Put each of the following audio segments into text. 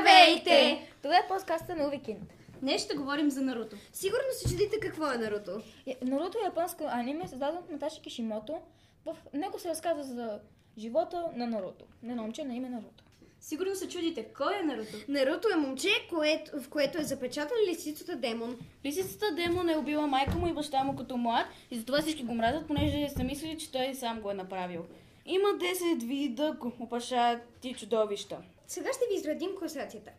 Здравейте! Това е подкаста на Уикенд. Днес ще говорим за Наруто. Сигурно се чудите какво е Наруто. Наруто е японско аниме, създадено от Наташи Кишимото. В него се разказва за живота на Наруто. На едно момче на име Наруто. Сигурно се чудите, кой е Наруто? Наруто е момче, което, в което е запечатан лисицата демон. Лисицата демон е убила майка му и баща му като млад и затова всички го мразят, понеже са мислили, че той сам го е направил. Има 10 вида опашати чудовища. Сега ще ви изредим класацията.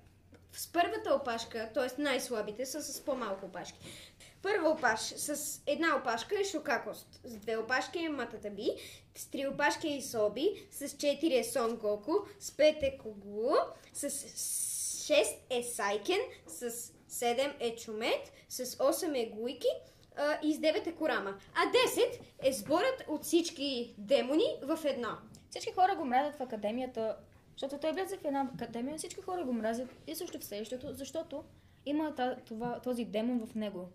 С първата опашка, т.е. най-слабите, са с по-малко опашки. Първа опаш с една опашка е Шокакост, с две опашки е Мататаби, с три опашки е Исоби, с четири е Сон Гоку, с пет е Когуо, с шест е Сайкен, с седем е Чумет, с осем е Гуики а, и с девет е Корама. А 10 е сборът от всички демони в едно. Всички хора го мразят в академията, защото той влезе в една академия, всички хора го мразят и също в селището, защото има това, този демон в него.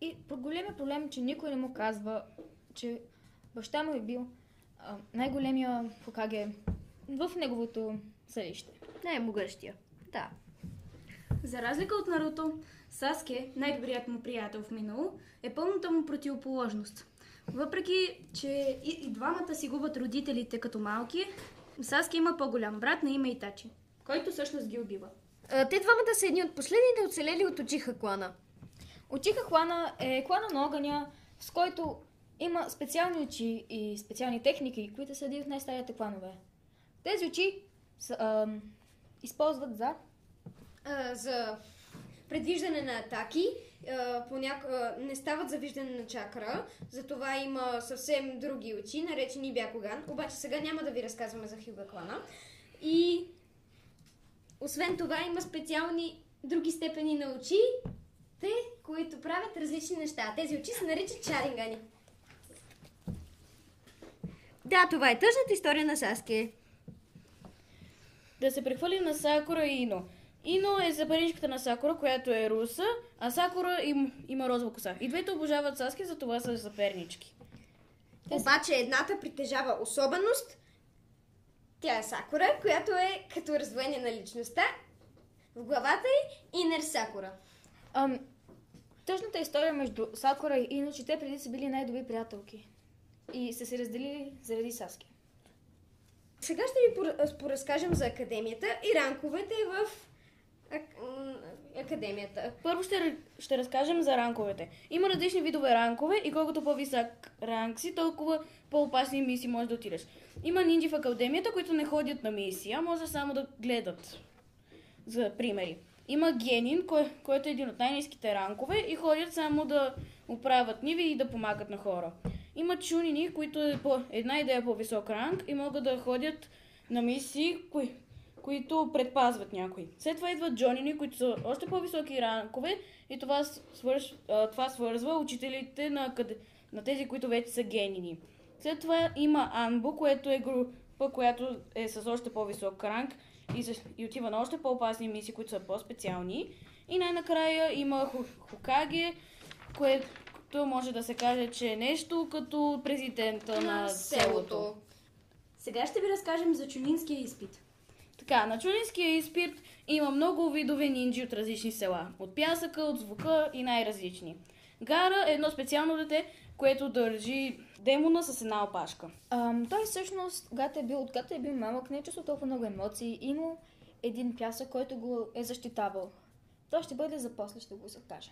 И големия проблем е, че никой не му казва, че баща му е бил а, най-големия Хокаге в неговото селище. Най-могъщия. Да. За разлика от Наруто, Саске, най-добрият му приятел в минало, е пълната му противоположност. Въпреки, че и, и двамата си губят родителите като малки, Саске има по-голям брат на име Итачи, който всъщност ги убива. А, те двамата са едни от последните оцелели от Очиха клана. Очиха клана е клана на огъня, с който има специални очи и специални техники, които са един от най-старите кланове. Тези очи са, а, използват за... А, за предвиждане на атаки. Поняк... не стават за виждане на чакра, затова има съвсем други очи, наречени Бякоган. Обаче сега няма да ви разказваме за Хюга клана. И освен това има специални други степени на очи, те, които правят различни неща. Тези очи се наричат чарингани. Да, това е тъжната история на Саске. Да се прехвърлим на Сакура и Ино. Ино е запаричката на Сакура, която е руса, а Сакура им, има розова коса. И двете обожават Саски, затова са съпернички. Обаче едната притежава особеност. Тя е Сакура, която е като раздвоение на личността. В главата й Инер Сакура. Ам, тъжната история между Сакура и Ино, че те преди са били най-добри приятелки. И са се разделили заради Саски. Сега ще ви поразкажем за академията и ранковете в академията. Първо ще, ще разкажем за ранковете. Има различни видове ранкове и колкото по-висок ранг си, толкова по-опасни мисии можеш да отидеш. Има нинджи в академията, които не ходят на мисия, може само да гледат. За примери. Има генин, кой, който е един от най-низките ранкове и ходят само да оправят ниви и да помагат на хора. Има чунини, които е по една идея по-висок ранг и могат да ходят на мисии, кои, които предпазват някой. След това идват джонини, които са още по-високи ранкове и това, свърш, това свързва учителите на, къде, на тези, които вече са генини. След това има Анбо, което е група, която е с още по-висок ранг и, и отива на още по-опасни мисии, които са по-специални. И най-накрая има Хокаге, което може да се каже, че е нещо като президента на, на селото. Сега ще ви разкажем за чунинския изпит. Така, на чунинския изпит има много видове нинджи от различни села. От пясъка, от звука и най-различни. Гара е едно специално дете, което държи демона с една опашка. Ам, той всъщност, когато е бил, когато е бил малък, не е чувствал толкова много емоции. Има един пясък, който го е защитавал. Той ще бъде за после, ще го закаже.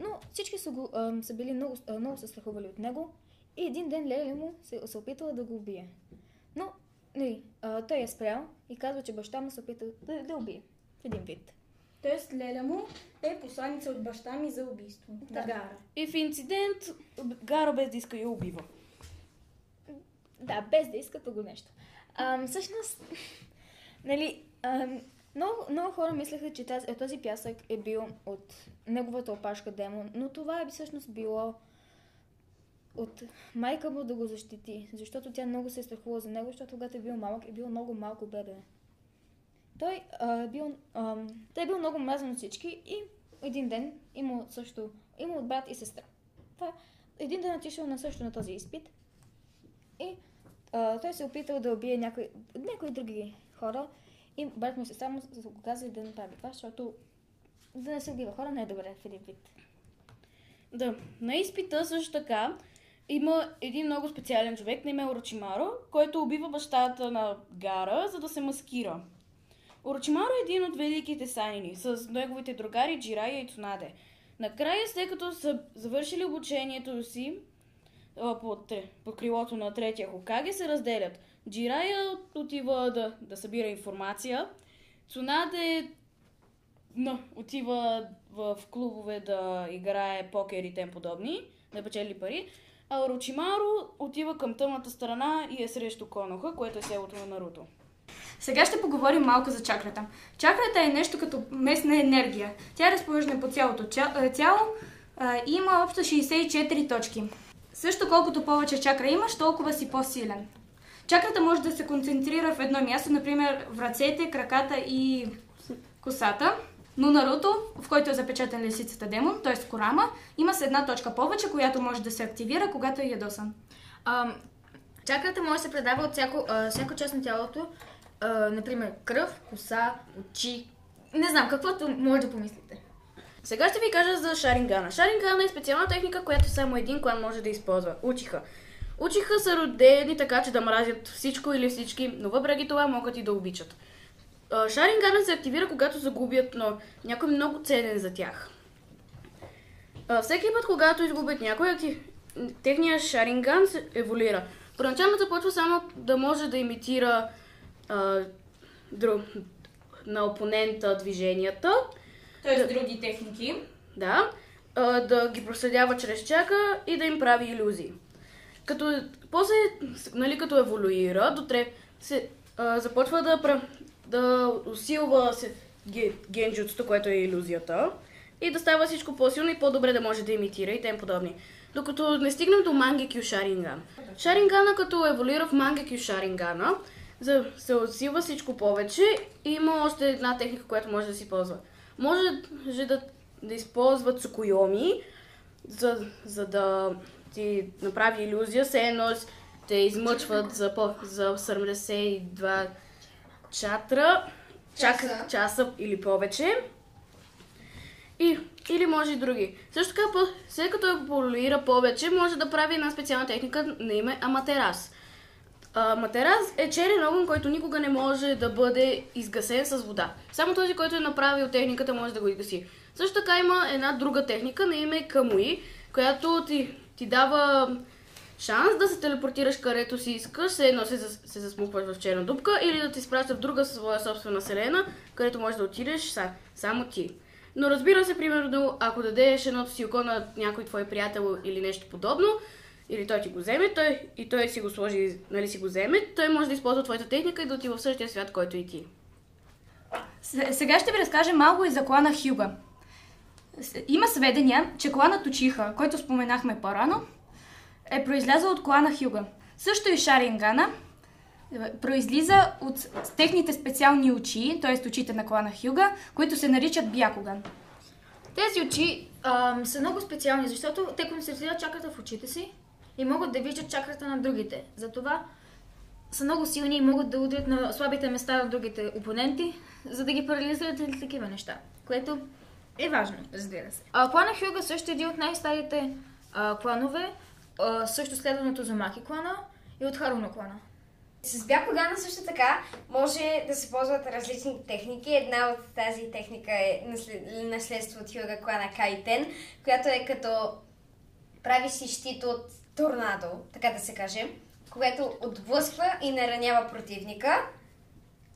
Но всички са, го, ам, са били много, много се страхували от него и един ден Леля му се, се опитала да го убие. Но нали, а, той е спрял и казва, че баща му се опита да, да убие. В един вид. Тоест Леля му е посланица от баща ми за убийство да. Гара. И в инцидент Гара без да иска я убива. Да, без да иска го нещо. А, всъщност, нали, а, много, много хора мислеха, че тази, този пясък е бил от неговата опашка демон, но това е всъщност било от майка му да го защити, защото тя много се е страхува за него, защото когато е бил малък, е бил много малко бебе. Той, а, е бил, а, той е бил много мразен от всички и един ден има също, има от брат и сестра. Това, един ден е отишъл на също на този изпит и а, той се е опитал да убие някои, някои други хора И брат му и сестра му казали да направи това, защото да не се убива хора не е добре в един вид. Да, на изпита също така има един много специален човек, на име Орочимаро, който убива бащата на Гара, за да се маскира. Орочимаро е един от великите санини, с неговите другари Джирая и Цунаде. Накрая, след като са завършили обучението си под, под крилото на третия Хокаге, се разделят. Джирая отива да, да събира информация, Цунаде но, отива в клубове да играе покер и тем подобни, да печели пари. А Орочимаро отива към тъмната страна и е срещу Коноха, което е селото на Наруто. Сега ще поговорим малко за чакрата. Чакрата е нещо като местна енергия. Тя е разположена по цялото е, тяло а, и има общо 64 точки. Също колкото повече чакра имаш, толкова си по-силен. Чакрата може да се концентрира в едно място, например в ръцете, краката и косата. Но Наруто, в който е запечатан лисицата демон, т.е. Корама, има с една точка повече, която може да се активира, когато е ядосан. Ам, чакрата може да се предава от всяко, а, всяка част на тялото, а, например кръв, коса, очи, не знам, каквото може да помислите. Сега ще ви кажа за Шарингана. Шарингана е специална техника, която само един клан може да използва. Учиха. Учиха са родени така, че да мразят всичко или всички, но въпреки това могат и да обичат. Шарингана се активира, когато загубят но някой много ценен за тях. А, всеки път, когато изгубят някой, акти... техният Шаринган се еволюира. Първоначално започва само да може да имитира а, друг, на опонента движенията, Т.е. други техники. да, а, да ги проследява чрез чака и да им прави иллюзии. Като, после, нали, като еволюира, до тре, се, а, започва да, да усилва се, ге, генджутството, което е иллюзията, и да става всичко по-силно и по-добре да може да имитира и тем подобни. Докато не стигнем до Мангекю Шаринган. Шарингана като еволюира в Мангекю Шарингана, за, се усилва всичко повече и има още една техника, която може да си ползва. Може же да, да използва цукойоми, за, за да ти направи иллюзия, все едно те измъчват за, по, за 72 чатра, Часа. часа или повече. И, или може и други. Също така, след като еволюира повече, може да прави една специална техника на име Аматерас. А, матерас е черен огън, който никога не може да бъде изгасен с вода. Само този, който е направил техниката, може да го изгаси. Също така има една друга техника на име Камуи, която ти, ти дава шанс да се телепортираш където си искаш, все едно се, се засмукваш в черна дупка или да ти изпраща в друга своя собствена вселена, където можеш да отидеш са, само ти. Но разбира се, примерно, ако дадеш едното си око на някой твой приятел или нещо подобно, или той ти го вземе, той, и той си го сложи, нали си го вземе, той може да използва твоята техника и да отива в същия свят, който и ти. Сега ще ви разкажа малко и за клана Хюга. Има сведения, че кланът Учиха, който споменахме по-рано, е произлязъл от клана Хюга. Също и Шарингана е, произлиза от техните специални очи, т.е. очите на клана Хюга, които се наричат Бякоган. Тези очи ам, са много специални, защото те концентрират чакрата в очите си и могат да виждат чакрата на другите. Затова са много силни и могат да удрят на слабите места на другите опоненти, за да ги парализират или такива неща. Което е важно, разбира се. А, клана Хюга също е един от най-старите а, кланове, а, също следвано от Озумаки клана и от Харуно клана. С Бякогана също така може да се ползват различни техники. Една от тази техника е наслед- наследство от Хюга клана Кайтен, която е като прави си щит от торнадо, така да се каже, което отблъсква и наранява противника.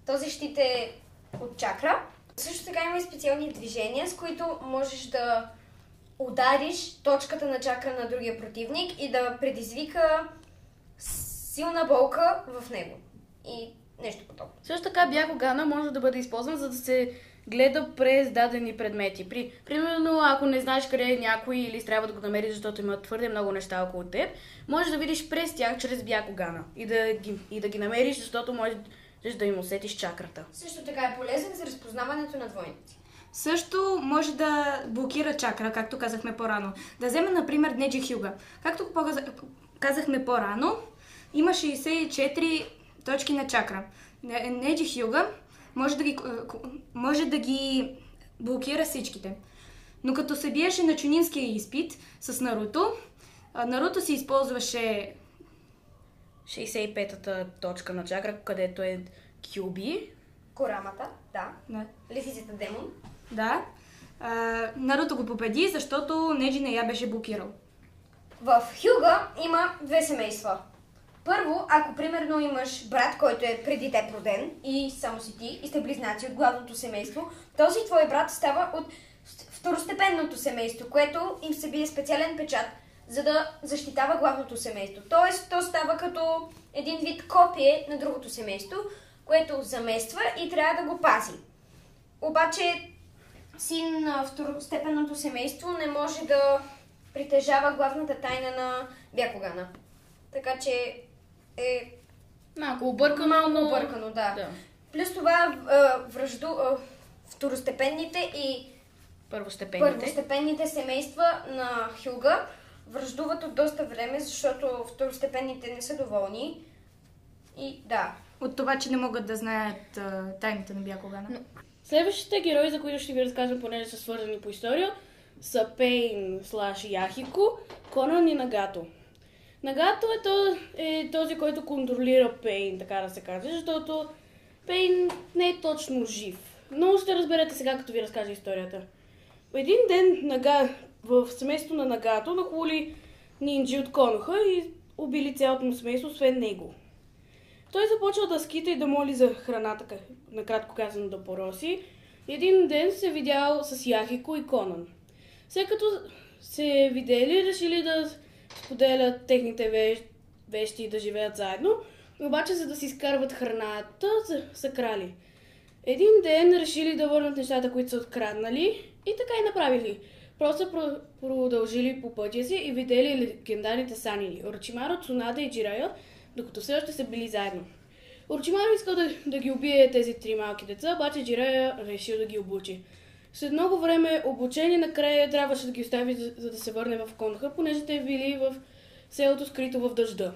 Този щит е от чакра. Също така има и специални движения, с които можеш да удариш точката на чакра на другия противник и да предизвика силна болка в него. И нещо подобно. Също така Бякогана може да бъде използван, за да се гледа през дадени предмети. При, примерно, ако не знаеш къде е някой или трябва да го намериш, защото има твърде много неща около теб, можеш да видиш през тях чрез Бякогана и да ги, и да ги намериш, защото можеш да им усетиш чакрата. Също така е полезен за разпознаването на двойници. Също може да блокира чакра, както казахме по-рано. Да вземем, например, Неджи Хюга. Както казахме по-рано, има 64 точки на чакра. Не- Неджи Хюга може да ги, е, може да ги блокира всичките. Но като се биеше на чунинския изпит с Наруто, Наруто си използваше 65-та точка на чакра, където е Кюби. Корамата, да. да, Лисицата демон. Да а, Наруто го победи, защото Неджи не я беше блокирал. В Хюга има две семейства. Първо, ако примерно имаш брат, който е преди теб роден и само си ти и сте близнаци от главното семейство, този твой брат става от второстепенното семейство, което им се бие специален печат, за да защитава главното семейство. Тоест, то става като един вид копие на другото семейство, което замества и трябва да го пази. Обаче, син на второстепенното семейство не може да притежава главната тайна на Бякогана. Така че е Малко объркано, малко но... объркано, да. Да. Плюс това връжду, второстепенните и Първостепенните. първостепенните семейства на Хюга връждуват от доста време, защото второстепенните не са доволни. И да. От това, че не могат да знаят а, тайните на Бякогана. Следващите герои, за които ще ви разкажем, понеже са свързани по история, са Пейн слаш Яхико, Конан и Нагато. Нагато е, то, е този, който контролира Пейн, така да се каже, защото Пейн не е точно жив. Но ще разберете сега, като ви разкажа историята. Един ден Нага, в семейството на Нагато нахули нинджи от Коноха и убили цялото му семейство, освен него. Той започва да скита и да моли за храната, накратко казано да пороси. Един ден се видял с Яхико и Конан. След като се видели, решили да споделят техните вещ- вещи и да живеят заедно, обаче за да си изкарват храната, са, крали. Един ден решили да върнат нещата, които са откраднали и така и направили. Просто про- продължили по пътя си и видели легендарните санини Орочимаро, Цунада и Джирая, докато все още са били заедно. Орочимаро искал да, да ги убие тези три малки деца, обаче Джирая решил да ги обучи. След много време обучение накрая трябваше да ги остави, за, за да се върне в Коноха, понеже те били в селото скрито в дъжда.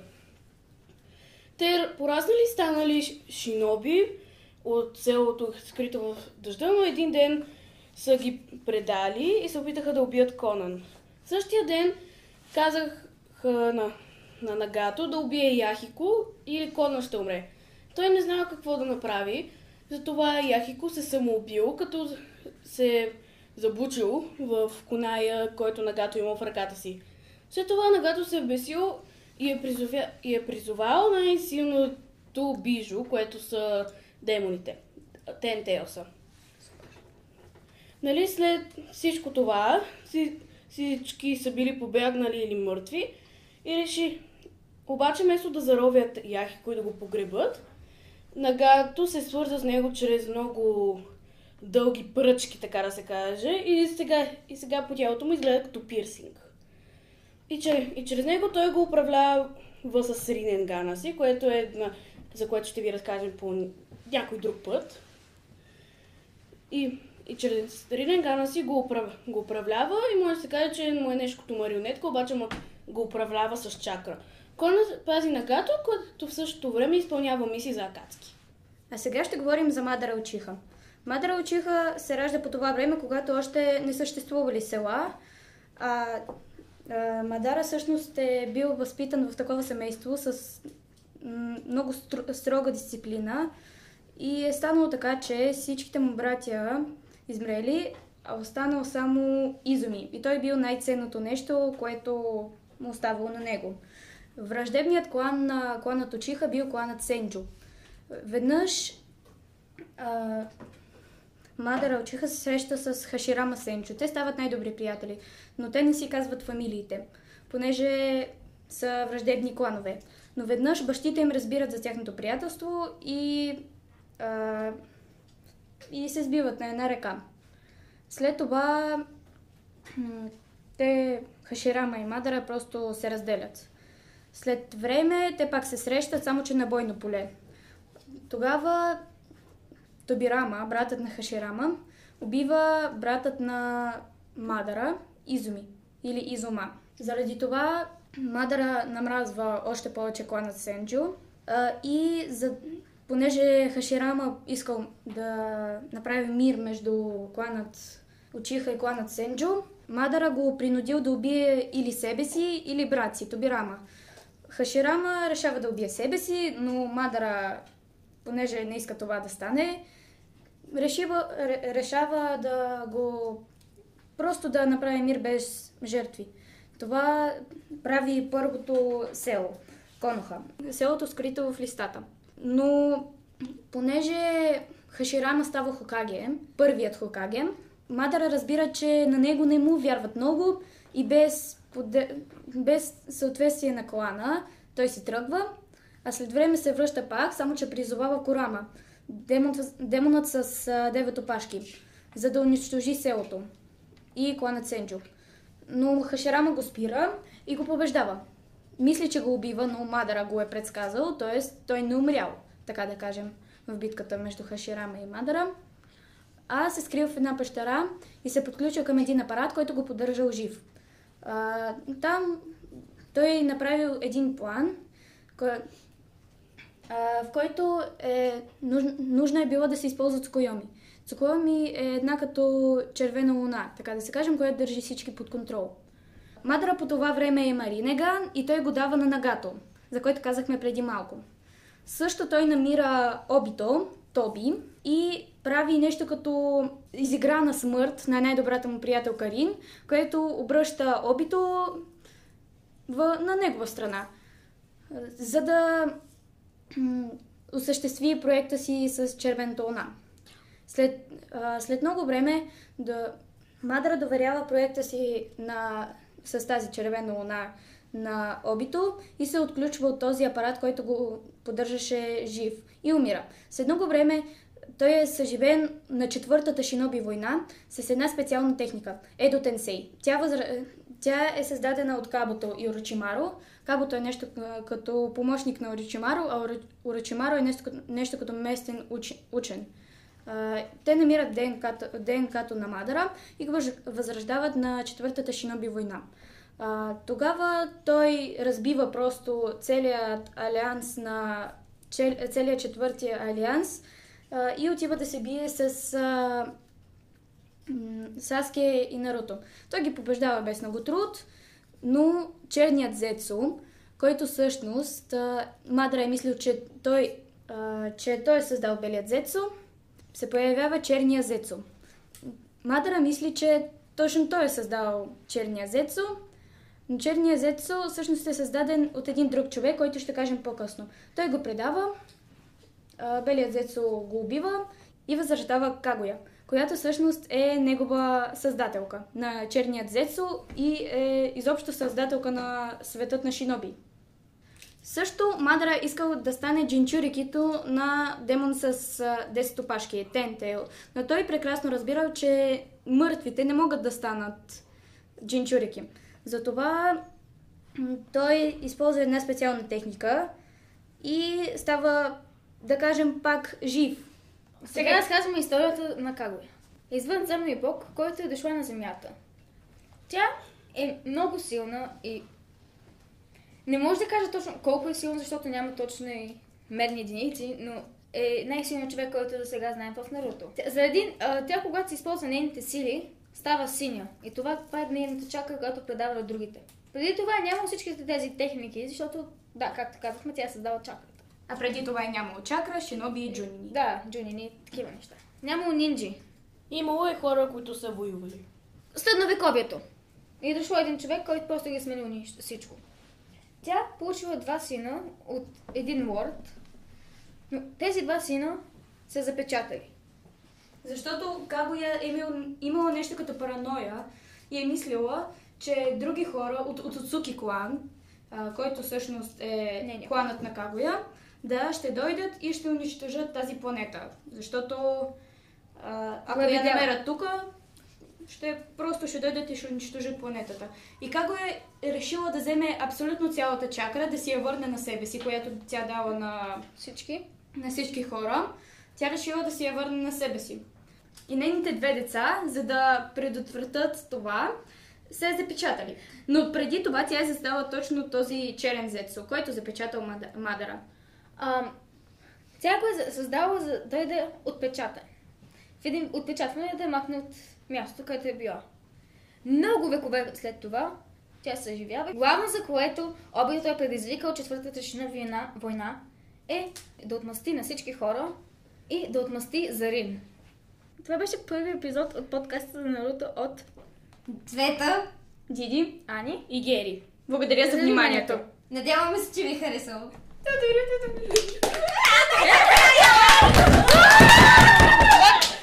Те пораснали станали шиноби от селото скрито в дъжда, но един ден са ги предали и се опитаха да убият Конан. Същия ден казах на, на Нагато да убие Яхико или Конан ще умре. Той не знал какво да направи, затова Яхико се самоубил, като се забучил в коная, който Нагато имал в ръката си. След това Нагато се е бесил и е, призовя... и е призовал най-силното бижо, което са демоните. Тентео са. Нали, след всичко това, си- всички са били побягнали или мъртви и реши, обаче вместо да заровят Яхико и да го погребат, Нагато се свърза с него чрез много дълги пръчки, така да се каже, и сега, и сега по тялото му изгледа като пирсинг. И, че, и чрез него той го управлява с Риненгана си, което е на, за което ще ви разкажем по някой друг път. И, и чрез Риненгана си го, управ, го управлява и може да се каже, че му е нещо като марионетка, обаче му го управлява с чакра. Кона пази Нагато, като в същото време изпълнява мисии за Акацки. А сега ще говорим за Мадара Учиха. Мадара Учиха се ражда по това време, когато още не съществували села. А, а Мадара всъщност е бил възпитан в такова семейство с много строга дисциплина и е станало така, че всичките му братя измрели, а останал само Изуми. И той бил най-ценното нещо, което му оставало на него. Враждебният клан на кланът Учиха бил кланът Сенджо. Веднъж а, Мадара Учиха се среща с Хаширама Сенчо. Те стават най-добри приятели, но те не си казват фамилиите, понеже са враждебни кланове. Но веднъж бащите им разбират за тяхното приятелство и, а, и се сбиват на една река. След това те, Хаширама и Мадара, просто се разделят. След време те пак се срещат, само че на бойно поле. Тогава Тобирама, братът на Хаширама, убива братът на Мадара, Изуми или Изума. Заради това Мадара намразва още повече кланът Сенджо и, за, понеже Хаширама искал да направи мир между кланът Учиха и кланът Сенджо, Мадара го принудил да убие или себе си, или брат си, Тобирама. Хаширама решава да убие себе си, но Мадара, понеже не иска това да стане, решива, ре, решава да го просто да направи мир без жертви. Това прави първото село, Коноха. Селото скрито в листата. Но понеже Хаширама става Хокаге, първият Хокаге, Мадара разбира, че на него не му вярват много и без, поде... без съответствие на клана той си тръгва, а след време се връща пак, само че призовава Корама, демонът, с девет опашки, за да унищожи селото и кланът Сенджо. Но Хаширама го спира и го побеждава. Мисли, че го убива, но Мадара го е предсказал, т.е. той не умрял, така да кажем, в битката между Хаширама и Мадара. А се скрил в една пещера и се подключил към един апарат, който го поддържал жив. А, там той направил един план, кой, а, в който е, нужно, нужно е било да се използват цукойоми. Цукойоми е една като червена луна, така да се кажем, която държи всички под контрол. Мадара по това време е Маринеган и той го дава на Нагато, за който казахме преди малко. Също той намира Обито, Тоби, и прави нещо като изиграна смърт на най-добрата му приятелка Рин, което обръща Обито в, на негова страна, за да осъществи проекта си с червената луна. След, а, след много време да, Мадра доверява проекта си на, с тази червена луна на Обито и се отключва от този апарат, който го поддържаше жив и умира. След много време той е съживен на четвъртата шиноби война с една специална техника – Едо Тенсей. Тя, възра... Тя е създадена от Кабото и Орочимаро. Кабото е нещо като помощник на Орочимаро, а Орочимаро е нещо, нещо като местен уч... учен. Те намират ДНК-то, ДНК-то на Мадара и го възраждават на четвъртата шиноби война. Тогава той разбива просто целият алианс на целият четвъртия алианс и отива да се бие с а, Саске и Наруто. Той ги побеждава без много труд, но черният Зецу, който всъщност а, Мадра е мислил, че той, а, че той е създал белият Зецу, се появява черния Зецу. Мадра мисли, че точно той е създал черния Зецу, но черния Зецу всъщност е създаден от един друг човек, който ще кажем по-късно. Той го предава, белият Зецу го убива и възрождава Кагоя, която всъщност е негова създателка на черният Зецу и е изобщо създателка на светът на Шиноби. Също Мадра искал да стане джинчурикито на демон с 10 опашки, Тентейл, но той прекрасно разбирал, че мъртвите не могат да станат джинчурики. Затова той използва една специална техника и става, да кажем, пак жив. Сега разказваме историята на Кагуя. Извън земния бог, който е дошла на земята. Тя е много силна и не може да кажа точно колко е силна, защото няма точни мерни единици, но е най-силният човек, който до сега знаем в Наруто. За един, а, тя когато се използва нейните сили, става синя. И това, това е нейната чакра, която предава на другите. Преди това е нямало всичките тези техники, защото, да, както казахме, тя създава чакрата. А преди това е нямало чакра, шиноби и джунини. Да, джунини, такива неща. Нямало нинджи. Имало е хора, които са воювали. Средновековието. И е дошло един човек, който просто ги е сменил всичко. Тя получила два сина от един лорд, но тези два сина са запечатали. Защото Кагоя е имал, имала нещо като параноя и е мислила, че други хора от, от Оцуки клан, а, който всъщност е Не, не. кланът на Кагоя, да ще дойдат и ще унищожат тази планета. Защото а, ако я намерят тук, ще просто ще дойдат и ще унищожат планетата. И Каго е решила да вземе абсолютно цялата чакра, да си я върне на себе си, която тя дала на Всички. на всички хора, тя решила да си я върне на себе си. И нейните две деца, за да предотвратят това, се е запечатали. Но преди това тя е създала точно този черен зецо, който запечатал Мадара. А, Тя го е създала за да я да отпечата. В един отпечатване да я махне от мястото, където е била. Много векове след това тя се оживява. Главно за което обидото е предизвикал четвъртата шина война, война е да отмъсти на всички хора и да отмъсти за Рим. Това беше първи епизод от подкаста за Наруто от Цвета, Диди Ани. И Гери. Благодаря за вниманието. надяваме се, че ви е харесало. Ah, não, peraí!